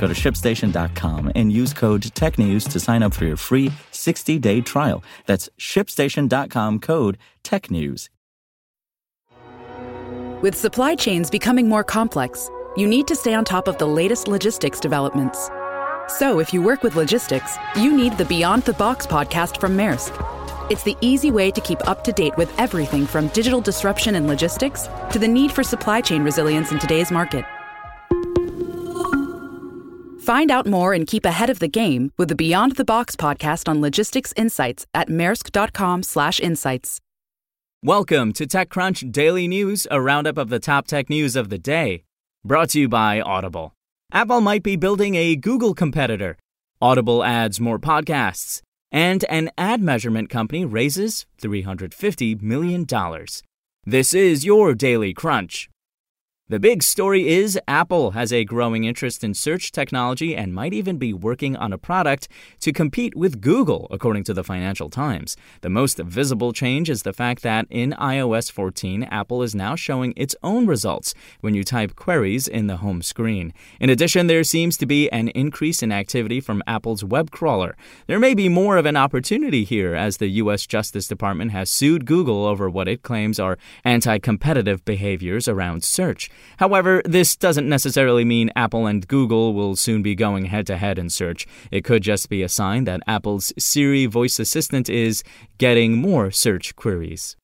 Go to shipstation.com and use code TechNews to sign up for your free 60 day trial. That's shipstation.com code TechNews. With supply chains becoming more complex, you need to stay on top of the latest logistics developments. So, if you work with logistics, you need the Beyond the Box podcast from Maersk. It's the easy way to keep up to date with everything from digital disruption in logistics to the need for supply chain resilience in today's market. Find out more and keep ahead of the game with the Beyond the Box podcast on logistics insights at maersk.com/insights. Welcome to TechCrunch Daily News, a roundup of the top tech news of the day. Brought to you by Audible. Apple might be building a Google competitor. Audible adds more podcasts. And an ad measurement company raises $350 million. This is your Daily Crunch. The big story is Apple has a growing interest in search technology and might even be working on a product to compete with Google, according to the Financial Times. The most visible change is the fact that in iOS 14, Apple is now showing its own results when you type queries in the home screen. In addition, there seems to be an increase in activity from Apple's web crawler. There may be more of an opportunity here as the U.S. Justice Department has sued Google over what it claims are anti competitive behaviors around search. However, this doesn't necessarily mean Apple and Google will soon be going head to head in search. It could just be a sign that Apple's Siri voice assistant is getting more search queries.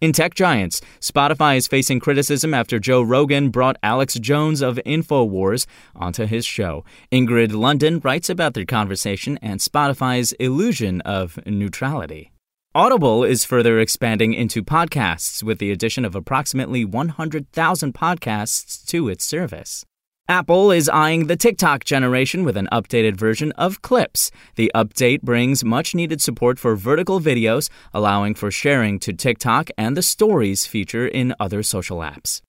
In tech giants, Spotify is facing criticism after Joe Rogan brought Alex Jones of InfoWars onto his show. Ingrid Lunden writes about their conversation and Spotify's illusion of neutrality. Audible is further expanding into podcasts with the addition of approximately 100,000 podcasts to its service. Apple is eyeing the TikTok generation with an updated version of Clips. The update brings much needed support for vertical videos, allowing for sharing to TikTok and the Stories feature in other social apps.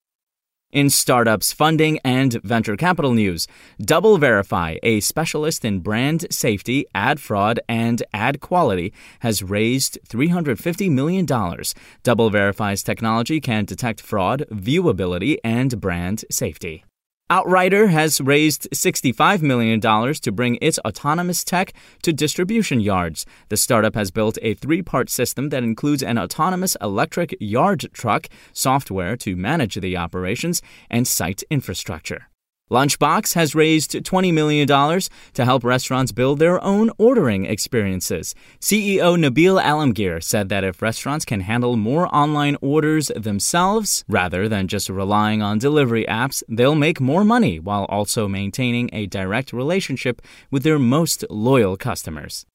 In startups funding and venture capital news, DoubleVerify, a specialist in brand safety, ad fraud, and ad quality, has raised $350 million. Double DoubleVerify's technology can detect fraud, viewability, and brand safety. Outrider has raised $65 million to bring its autonomous tech to distribution yards. The startup has built a three part system that includes an autonomous electric yard truck, software to manage the operations, and site infrastructure. Lunchbox has raised $20 million to help restaurants build their own ordering experiences. CEO Nabeel Alamgir said that if restaurants can handle more online orders themselves rather than just relying on delivery apps, they'll make more money while also maintaining a direct relationship with their most loyal customers.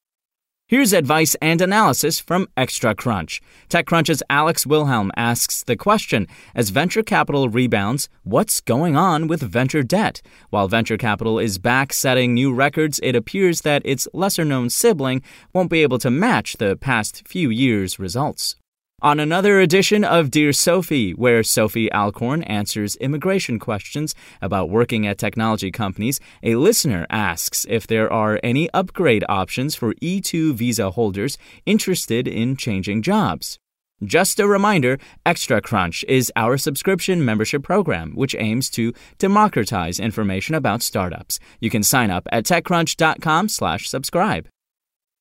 Here's advice and analysis from Extra Crunch. TechCrunch's Alex Wilhelm asks the question As venture capital rebounds, what's going on with venture debt? While venture capital is back setting new records, it appears that its lesser known sibling won't be able to match the past few years' results. On another edition of Dear Sophie, where Sophie Alcorn answers immigration questions about working at technology companies, a listener asks if there are any upgrade options for E2 visa holders interested in changing jobs. Just a reminder, Extra Crunch is our subscription membership program, which aims to democratize information about startups. You can sign up at techcrunch.com/subscribe.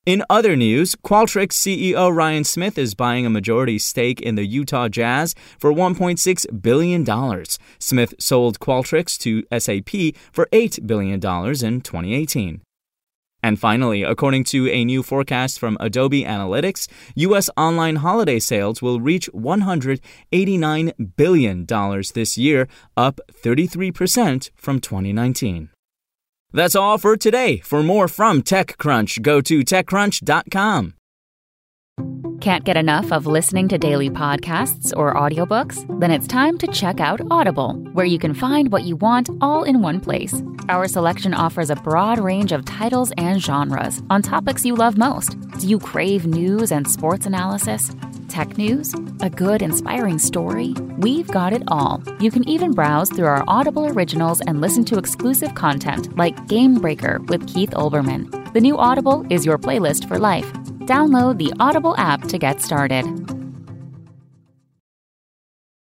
In other news, Qualtrics CEO Ryan Smith is buying a majority stake in the Utah Jazz for $1.6 billion. Smith sold Qualtrics to SAP for $8 billion in 2018. And finally, according to a new forecast from Adobe Analytics, U.S. online holiday sales will reach $189 billion this year, up 33% from 2019. That's all for today. For more from TechCrunch, go to TechCrunch.com. Can't get enough of listening to daily podcasts or audiobooks? Then it's time to check out Audible, where you can find what you want all in one place. Our selection offers a broad range of titles and genres on topics you love most. Do you crave news and sports analysis? Tech news? A good, inspiring story? We've got it all. You can even browse through our Audible originals and listen to exclusive content like Game Breaker with Keith Olbermann. The new Audible is your playlist for life. Download the Audible app to get started.